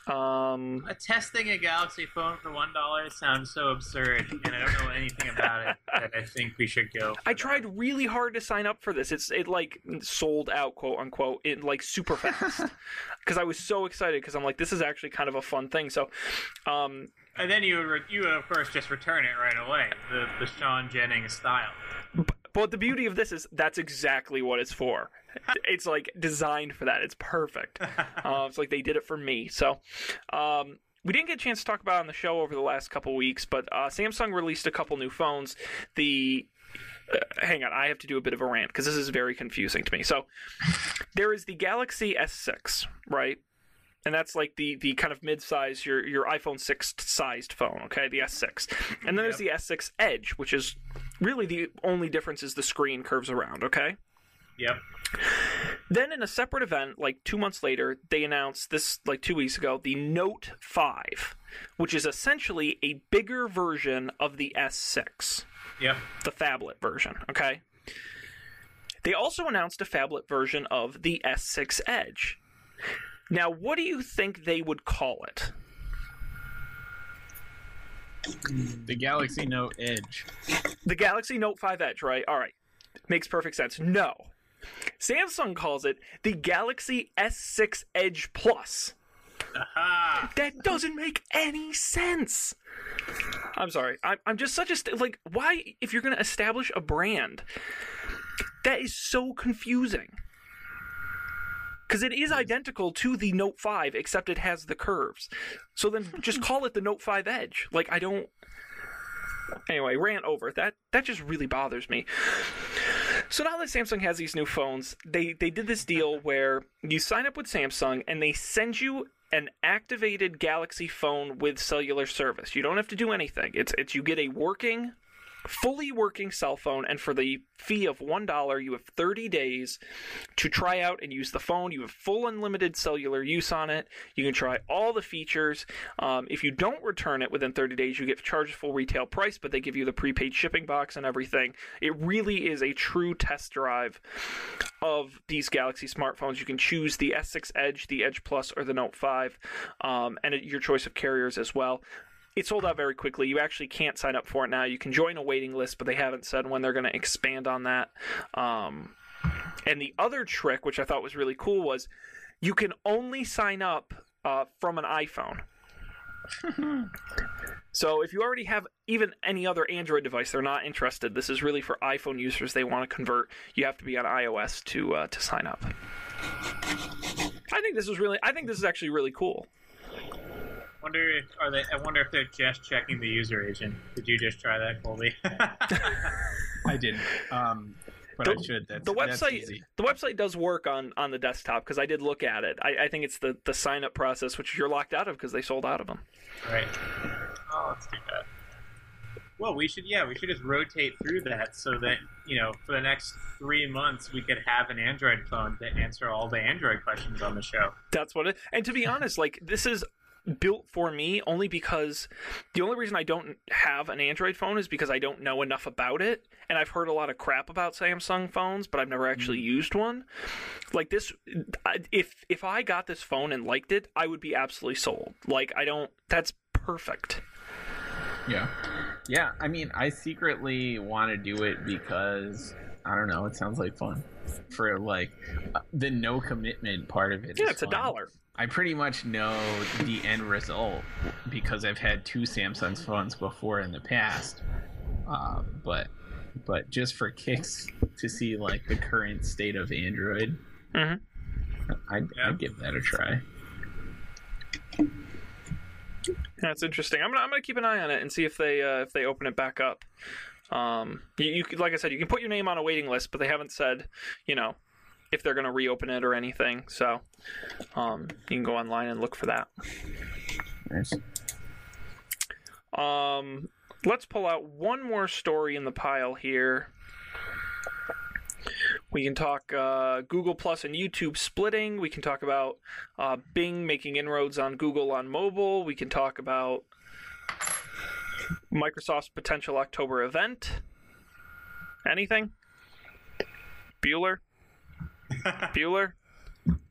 Um, Uh, testing a Galaxy phone for one dollar sounds so absurd, and I don't know anything about it. That I think we should go. I that. tried really hard to sign up for this. It's it like sold out, quote unquote, in like super fast because I was so excited because I'm like, this is actually kind of a fun thing. So, um, And then you would, re- you would of course just return it right away, the the Sean Jennings style. but the beauty of this is that's exactly what it's for. It's like designed for that. It's perfect. Uh, it's like they did it for me. So, um, we didn't get a chance to talk about it on the show over the last couple weeks, but uh, Samsung released a couple new phones. The uh, hang on, I have to do a bit of a rant because this is very confusing to me. So, there is the Galaxy S6, right? And that's like the the kind of mid-size your your iPhone 6 sized phone, okay? The S6. And then there's the S6 Edge, which is really the only difference is the screen curves around, okay? Yep. Then in a separate event, like two months later, they announced this like two weeks ago, the Note 5, which is essentially a bigger version of the S6, Yep. the phablet version, okay? They also announced a phablet version of the S6 Edge. Now, what do you think they would call it? The Galaxy Note Edge. The Galaxy Note 5 Edge, right? All right. Makes perfect sense. No. Samsung calls it the Galaxy S6 Edge Plus. Aha! That doesn't make any sense. I'm sorry. I'm, I'm just such a st- like. Why, if you're going to establish a brand, that is so confusing. Because it is identical to the Note 5, except it has the curves. So then just call it the Note 5 Edge. Like I don't. Anyway, rant over. That that just really bothers me. So now that Samsung has these new phones, they they did this deal mm-hmm. where you sign up with Samsung and they send you an activated Galaxy phone with cellular service. You don't have to do anything. It's it's you get a working fully working cell phone and for the fee of $1 you have 30 days to try out and use the phone. You have full unlimited cellular use on it. You can try all the features. Um, if you don't return it within 30 days you get charged full retail price but they give you the prepaid shipping box and everything. It really is a true test drive of these galaxy smartphones. You can choose the s6 edge the edge plus or the note 5 um, and your choice of carriers as well it sold out very quickly. You actually can't sign up for it now. You can join a waiting list, but they haven't said when they're going to expand on that. Um, and the other trick, which I thought was really cool, was you can only sign up uh, from an iPhone. so if you already have even any other Android device, they're not interested. This is really for iPhone users. They want to convert. You have to be on iOS to uh, to sign up. I think this is really. I think this is actually really cool. Wonder if are they? I wonder if they're just checking the user agent. Did you just try that, Colby? I didn't. Um, but The- I should. That's, the that's website easy. the website does work on on the desktop because I did look at it. I, I think it's the the sign up process which you're locked out of because they sold out of them. right. Oh, let's do that. Well, we should. Yeah, we should just rotate through that so that you know, for the next three months, we could have an Android phone to answer all the Android questions on the show. That's what it. And to be honest, like this is built for me only because the only reason I don't have an Android phone is because I don't know enough about it, and I've heard a lot of crap about Samsung phones, but I've never actually used one. Like this, if if I got this phone and liked it, I would be absolutely sold. Like I don't. That's perfect. Yeah. Yeah. I mean, I secretly want to do it because I don't know. It sounds like fun. For like uh, the no commitment part of it. Yeah, it's a dollar. I pretty much know the end result because I've had two Samsung phones before in the past. Uh, but but just for kicks to see like the current state of Android, Mhm. I'd, Yeah. I'd give that a try. That's interesting. I'm gonna I'm gonna keep an eye on it and see if they uh, if they open it back up. Um, you, you like I said, you can put your name on a waiting list, but they haven't said, you know, if they're gonna reopen it or anything. So, um, you can go online and look for that. Nice. Um, let's pull out one more story in the pile here. We can talk uh, Google Plus and YouTube splitting. We can talk about uh, Bing making inroads on Google on mobile. We can talk about Microsoft's potential October event. Anything? Bueller? Bueller?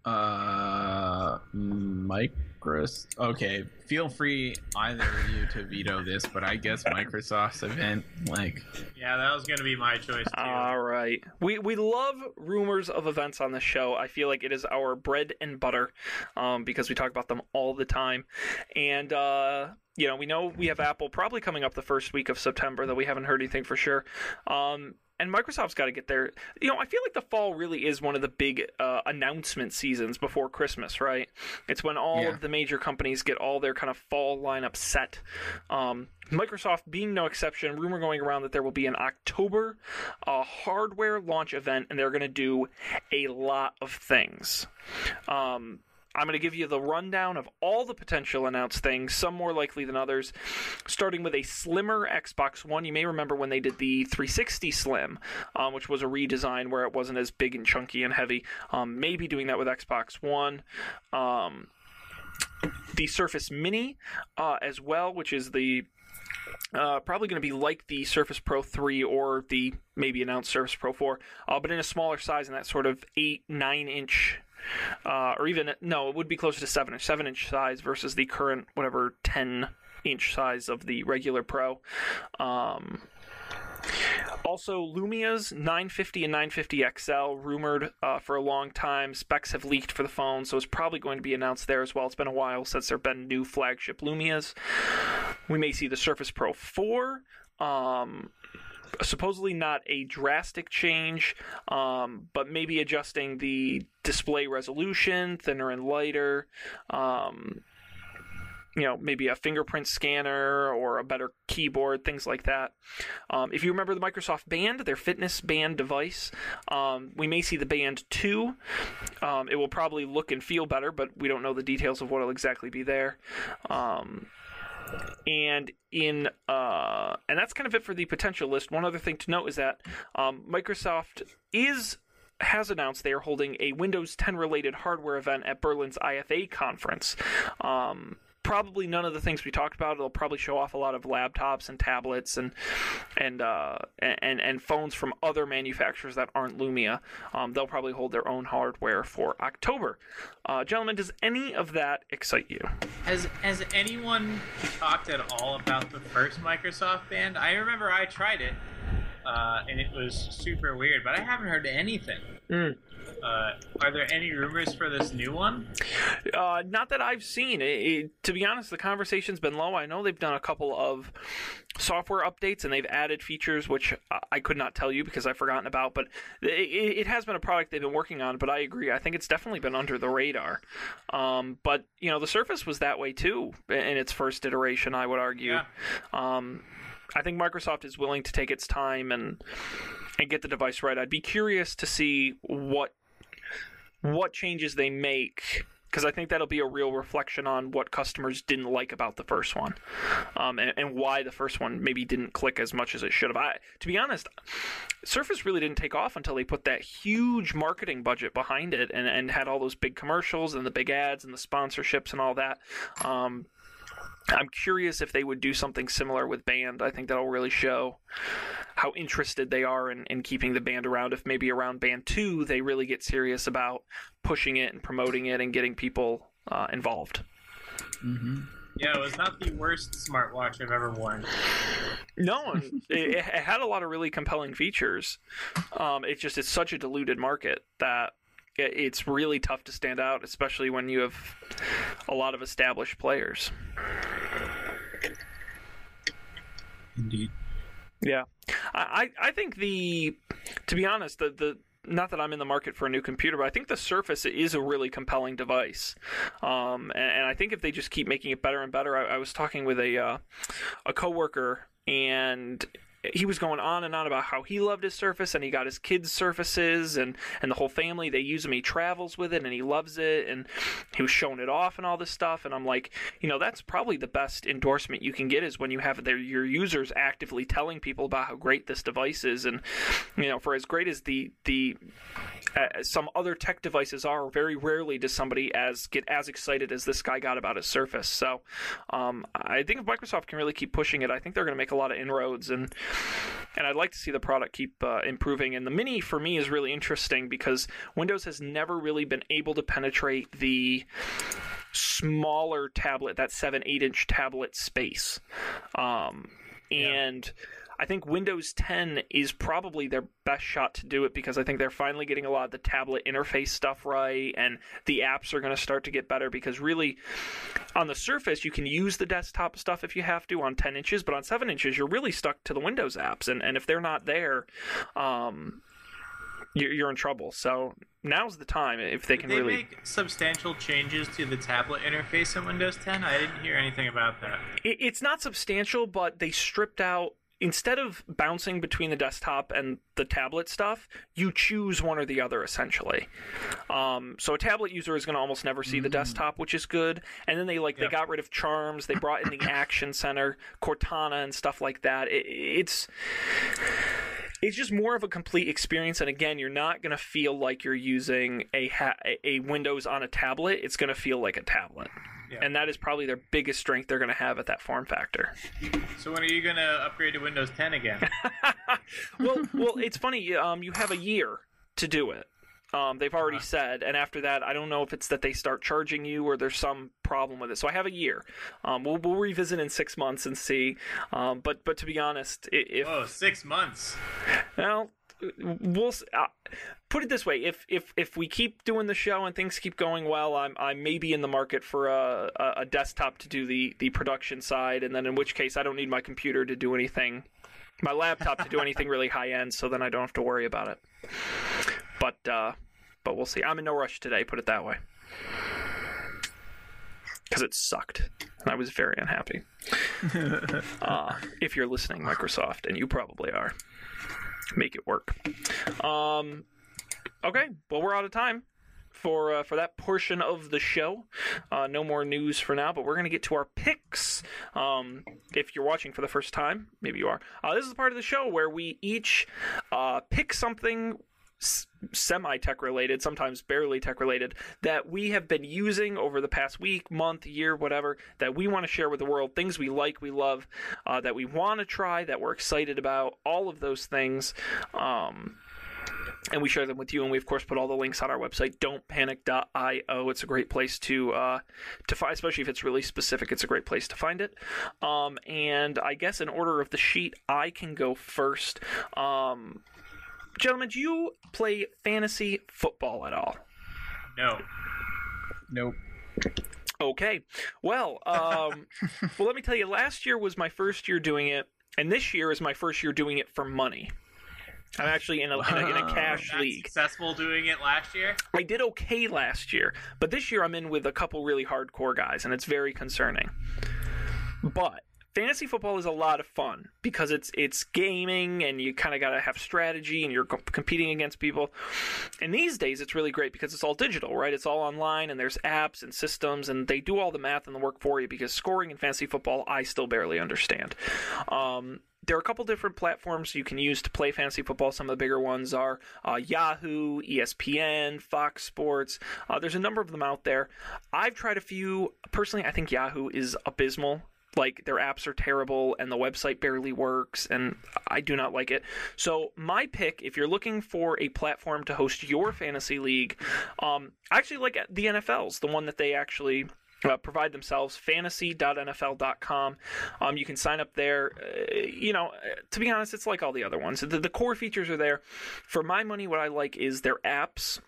Uh, Microsoft. Okay, feel free either of you to veto this, but I guess Microsoft's event, like, Yeah, that was gonna be my choice too. All right. We we love rumors of events on the show. I feel like it is our bread and butter um, because we talk about them all the time. And uh, you know, we know we have Apple probably coming up the first week of September, though we haven't heard anything for sure. Um, and Microsoft's got to get there. You know, I feel like the fall really is one of the big uh, announcement seasons before Christmas, right? It's when all Yeah. of the major companies get all their kind of fall lineup set. Um, Microsoft being no exception. Rumor going around that there will be an October uh, hardware launch event, and they're going to do a lot of things. Um, I'm going to give you the rundown of all the potential announced things, some more likely than others, starting with a slimmer Xbox One. You may remember when they did the 360 Slim, um, which was a redesign where it wasn't as big and chunky and heavy. Um, maybe doing that with Xbox One. Um, the Surface Mini uh, as well, which is the uh, probably going to be like the Surface Pro 3 or the maybe announced Surface Pro 4, uh, but in a smaller size in that sort of 8, 9 inch, uh, or even, no, it would be closer to 7 inch, 7 inch size versus the current, whatever, 10 inch size of the regular Pro. Um, also, Lumia's 950 and 950 XL, rumored uh, for a long time. Specs have leaked for the phone, so it's probably going to be announced there as well. It's been a while since there have been new flagship Lumias. We may see the Surface Pro 4. Um, supposedly not a drastic change, um, but maybe adjusting the display resolution, thinner and lighter. Um, you know, maybe a fingerprint scanner or a better keyboard, things like that. Um, if you remember the Microsoft Band, their fitness band device, um, we may see the Band 2. Um, it will probably look and feel better, but we don't know the details of what will exactly be there. Um, and in uh, and that's kind of it for the potential list. One other thing to note is that um, Microsoft is has announced they are holding a Windows 10 related hardware event at Berlin's IFA conference. Um, probably none of the things we talked about. They'll probably show off a lot of laptops and tablets and and uh, and and phones from other manufacturers that aren't Lumia. Um, they'll probably hold their own hardware for October. Uh, gentlemen, does any of that excite you? Has has anyone talked at all about the first Microsoft band? I remember I tried it, uh, and it was super weird, but I haven't heard anything. Mm. Uh, are there any rumors for this new one? Uh, not that I've seen. It, it, to be honest, the conversation's been low. I know they've done a couple of software updates and they've added features which I- could not tell you because I've forgotten about. But it, it has been a product they've been working on. But I agree. I think it's definitely been under the radar. Um, but you know, the Surface was that way too in its first iteration. I would argue. Yeah. Um, I think Microsoft is willing to take its time and and get the device right. I'd be curious to see what what changes they make because I think that'll be a real reflection on what customers didn't like about the first one, um, and, and why the first one maybe didn't click as much as it should have. I, to be honest, Surface really didn't take off until they put that huge marketing budget behind it and, and had all those big commercials and the big ads and the sponsorships and all that. Um, I'm curious if they would do something similar with Band. I think that'll really show how interested they are in, in keeping the band around. If maybe around Band 2, they really get serious about pushing it and promoting it and getting people uh, involved. Mm-hmm. Yeah, it was not the worst smartwatch I've ever worn. No, and it, it had a lot of really compelling features. Um, it's just it's such a diluted market that it's really tough to stand out, especially when you have a lot of established players. Indeed. Yeah, I, I think the, to be honest, the the not that I'm in the market for a new computer, but I think the Surface is a really compelling device, um, and, and I think if they just keep making it better and better, I, I was talking with a uh, a coworker and he was going on and on about how he loved his Surface and he got his kids Surfaces and and the whole family they use them. He travels with it and he loves it and he was showing it off and all this stuff. And I'm like, you know, that's probably the best endorsement you can get is when you have their your users actively telling people about how great this device is. And you know, for as great as the the uh, some other tech devices are, very rarely does somebody as get as excited as this guy got about his Surface. So um, I think if Microsoft can really keep pushing it, I think they're going to make a lot of inroads and and I'd like to see the product keep uh, improving. And the Mini for me is really interesting because Windows has never really been able to penetrate the smaller tablet, that seven eight inch tablet space, um, Yeah. I think Windows 10 is probably their best shot to do it because I think they're finally getting a lot of the tablet interface stuff right, and the apps are going to start to get better because really, on the Surface, you can use the desktop stuff if you have to on 10 inches, but on 7 inches, you're really stuck to the Windows apps, and, and if they're not there, um, you're, you're in trouble. So now's the time if they Did can they really. make substantial changes to the tablet interface in Windows 10? I didn't hear anything about that. It's not substantial, but they stripped out. Instead of bouncing between the desktop and the tablet stuff, you choose one or the other essentially. Um, so a tablet user is going to almost never see the desktop, which is good. And then they like Yeah. they got rid of charms. They brought in the Action Center, Cortana, and stuff like that. It, it's it's just more of a complete experience and again you're not going to feel like you're using a ha- a Windows on a tablet it's going to feel like a tablet Yeah. and that is probably their biggest strength they're going to have at that form factor So when are you going to upgrade to Windows 10 again? well well it's funny um you have a year to do it um, they've already Uh-huh. said, and after that, I don't know if it's that they start charging you or there's some problem with it. So I have a year. Um, we'll, we'll revisit in six months and see. Um, but but to be honest, if oh, six months. Well, we'll uh, put it this way: if if if we keep doing the show and things keep going well, I'm I may be in the market for a, a desktop to do the the production side, and then in which case I don't need my computer to do anything, my laptop to do anything really high end, so then I don't have to worry about it. But uh, but we'll see. I'm in no rush today. Put it that way. Because it sucked, and I was very unhappy. uh, if you're listening, Microsoft, and you probably are make it work. Um, okay, well we're out of time for uh, for that portion of the show. Uh, no more news for now, but we're gonna get to our picks. Um, if you're watching for the first time, maybe you are. Uh, this is the part of the show where we each uh, pick something. Semi tech related, sometimes barely tech related, that we have been using over the past week, month, year, whatever, that we want to share with the world. Things we like, we love, uh, that we want to try, that we're excited about, all of those things. Um, and we share them with you. And we, of course, put all the links on our website, don'tpanic.io. It's a great place to uh, to find, especially if it's really specific. It's a great place to find it. Um, and I guess in order of the sheet, I can go first. Um, gentlemen, do you play fantasy football at all? No. Nope. Okay. Well, um, well, let me tell you. Last year was my first year doing it, and this year is my first year doing it for money. I'm actually in a, in a, in a cash Not league. successful doing it last year? I did okay last year, but this year I'm in with a couple really hardcore guys, and it's very concerning. But fantasy football is a lot of fun because it's it's gaming, and you kind of got to have strategy, and you're competing against people. And these days, it's really great because it's all digital, right? It's all online, and there's apps and systems, and they do all the math and the work for you. Because scoring in fantasy football, I still barely understand. Um, there are a couple different platforms you can use to play fantasy football. Some of the bigger ones are uh, Yahoo, ESPN, Fox Sports. Uh, there's a number of them out there. I've tried a few. Personally, I think Yahoo is abysmal. Like their apps are terrible and the website barely works, and I do not like it. So my pick, if you're looking for a platform to host your fantasy league, um, I actually like the NFL's, the one that they actually uh, provide themselves fantasy.nfl.com um, you can sign up there. Uh, you know to be honest it's like all the other ones. The, the core features are there. For my money what i like is their apps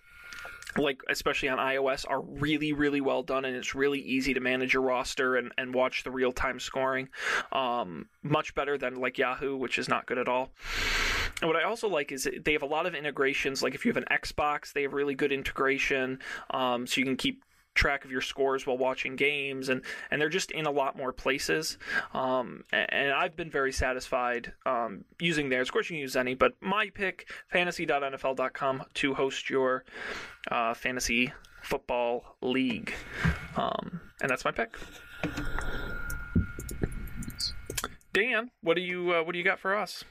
like especially on ios are really really well done and it's really easy to manage your roster and, and watch the real-time scoring um, much better than like yahoo which is not good at all and what I also like is they have a lot of integrations. Like if you have an Xbox, they have really good integration, um, so you can keep track of your scores while watching games, and and they're just in a lot more places. Um, and, and I've been very satisfied um, using theirs. Of course, you can use any, but my pick fantasy.nfl.com to host your uh, fantasy football league, um, and that's my pick. Dan, what do you uh, what do you got for us?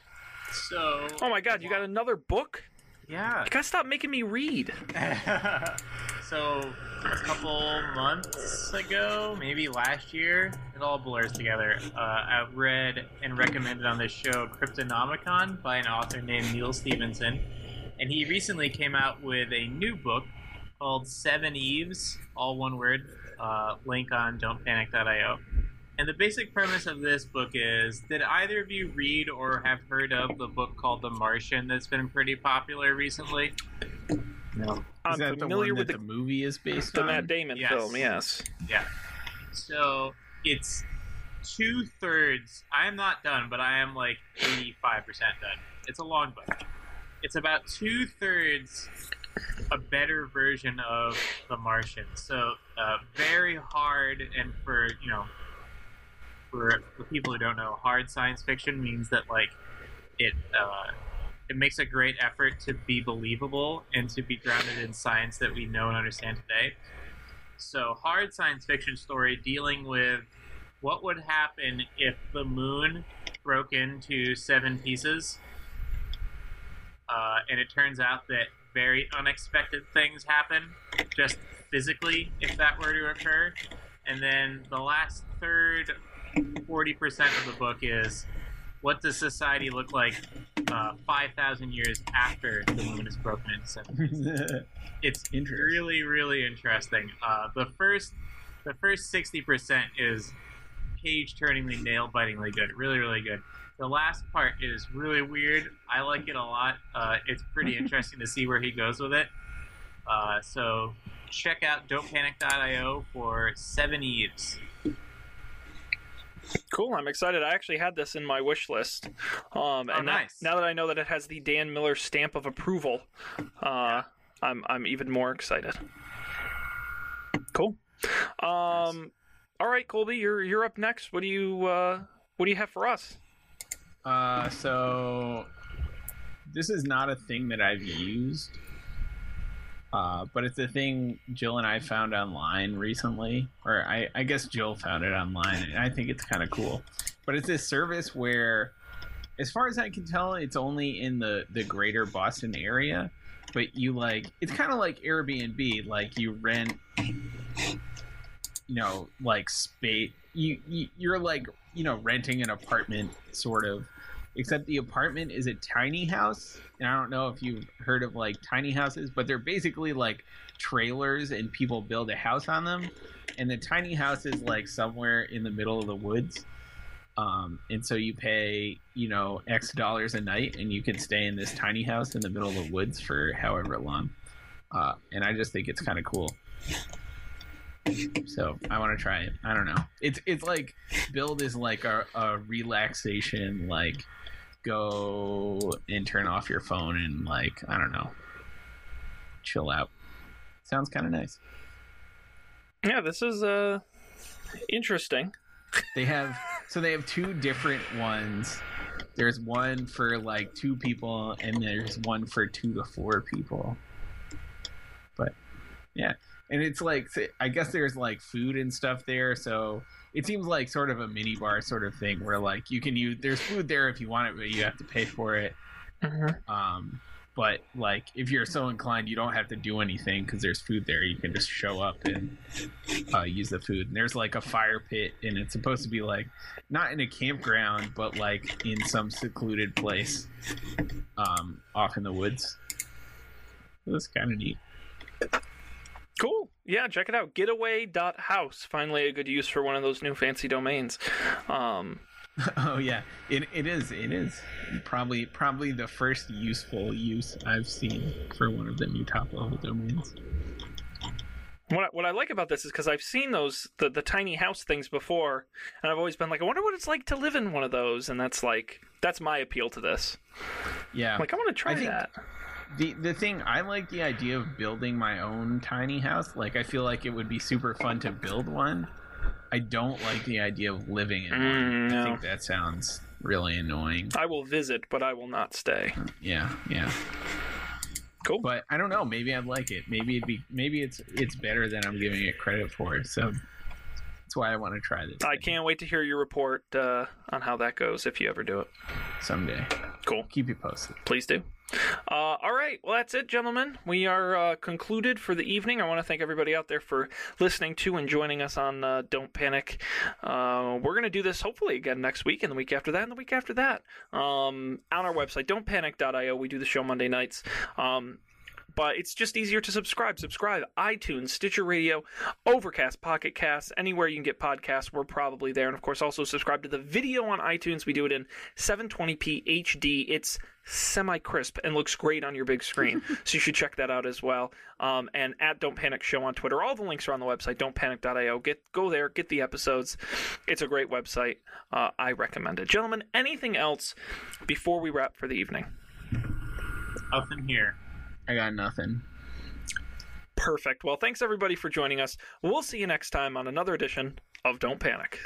So. Oh my god, you got another book? Yeah. You gotta stop making me read. so a couple months ago, maybe last year, it all blurs together. Uh, I read and recommended on this show Cryptonomicon by an author named Neal Stephenson, and he recently came out with a new book called Seveneves, all one word, Uh, link on don'tpanic.io. And the basic premise of this book is Did either of you read or have heard of the book called The Martian that's been pretty popular recently? No. I'm that the familiar with the, the movie is based the on? Matt Damon Yes. film, yes. Yeah. So it's two thirds. I am not done, but I am like 85% done. It's a long book. It's about two thirds a better version of The Martian. So uh, very hard, and for, you know, for, for people who don't know, hard science fiction means that, like, it. Uh, it makes a great effort to be believable and to be grounded in science that we know and understand today. So, hard science fiction story dealing with what would happen if the moon broke into seven pieces. Uh, and it turns out that very unexpected things happen, just physically, if that were to occur. And then the last third, 40% of the book is what does society look like uh, 5,000 years after the moon is broken into seven pieces? it's Interesting. really really interesting. Uh, the first the first 60% is page turningly nail bitingly good really really good. The last part is really weird. I like it a lot. Uh, it's pretty interesting to see where he goes with it. Uh, so check out don'tpanic.io for Seveneves Cool. I'm excited. I actually had this in my wish list. Um, and now- nice. now, that I know that it has the Dan Miller stamp of approval, uh, I'm I'm even more excited. Cool. Um, all right, Colby, you're you're up next. What do you uh, what do you have for us? Uh, so this is not a thing that I've used, uh, but it's a thing Jill and I found online recently, or I, I guess Jill found it online, and I think it's kind of cool. But it's this service where, as far as I can tell, it's only in the the greater Boston area. But you like, it's kind of like Airbnb. Like you rent, you know, like space. You, you you're like you know renting an apartment sort of except the apartment is a tiny house and i don't know if you've heard of like tiny houses but they're basically like trailers and people build a house on them and the tiny house is like somewhere in the middle of the woods um, and so you pay you know x dollars a night and you can stay in this tiny house in the middle of the woods for however long uh, and i just think it's kind of cool so I want to try it. I don't know. It's it's like build is like a, a relaxation like go and turn off your phone and like I don't know chill out. Sounds kind of nice. Yeah, this is uh interesting. They have so they have two different ones. There's one for like two people and there's one for two to four people. But yeah, and it's like I guess there's like food and stuff there, so it seems like sort of a mini bar sort of thing where like you can use there's food there if you want it, but you have to pay for it. Um, but like if you're so inclined, you don't have to do anything because there's food there. You can just show up and uh, use the food. And there's like a fire pit, and it's supposed to be like not in a campground, but like in some secluded place, um, off in the woods. That's kind of neat. Cool. Yeah, check it out. Getaway.house. Finally, a good use for one of those new fancy domains. Um, oh yeah, it it is it is probably probably the first useful use I've seen for one of the new top level domains. what I, what I like about this is because I've seen those the, the tiny house things before, and I've always been like, I wonder what it's like to live in one of those, and that's like that's my appeal to this. Yeah, like, I want to try I think- that. The the thing I like the idea of building my own tiny house. Like I feel like it would be super fun to build one. I don't like the idea of living in one. Mm, I think that sounds really annoying. I will visit, but I will not stay. Yeah, yeah. Cool. But I don't know. Maybe I'd like it. Maybe it'd be. Maybe it's it's better than I'm giving it credit for. So that's why I want to try this. I thing can't wait to hear your report uh, on how that goes if you ever do it. someday. Cool. Keep you posted. Please do. Uh, all right. Well, that's it, gentlemen. We are uh, concluded for the evening. I want to thank everybody out there for listening to and joining us on uh, Don't Panic. Uh, we're going to do this hopefully again next week and the week after that and the week after that. Um, on our website, don'tpanic.io, we do the show Monday nights. Um, but it's just easier to subscribe. Subscribe iTunes, Stitcher Radio, Overcast, Pocket Cast, anywhere you can get podcasts, we're probably there. And of course, also subscribe to the video on iTunes. We do it in 720p HD. It's semi crisp and looks great on your big screen. so you should check that out as well. Um, and at Don't Panic Show on Twitter. All the links are on the website, don'tpanic.io. Get go there, get the episodes. It's a great website. Uh, I recommend it. Gentlemen, anything else before we wrap for the evening? Nothing here. I got nothing. Perfect. Well, thanks everybody for joining us. We'll see you next time on another edition of Don't Panic.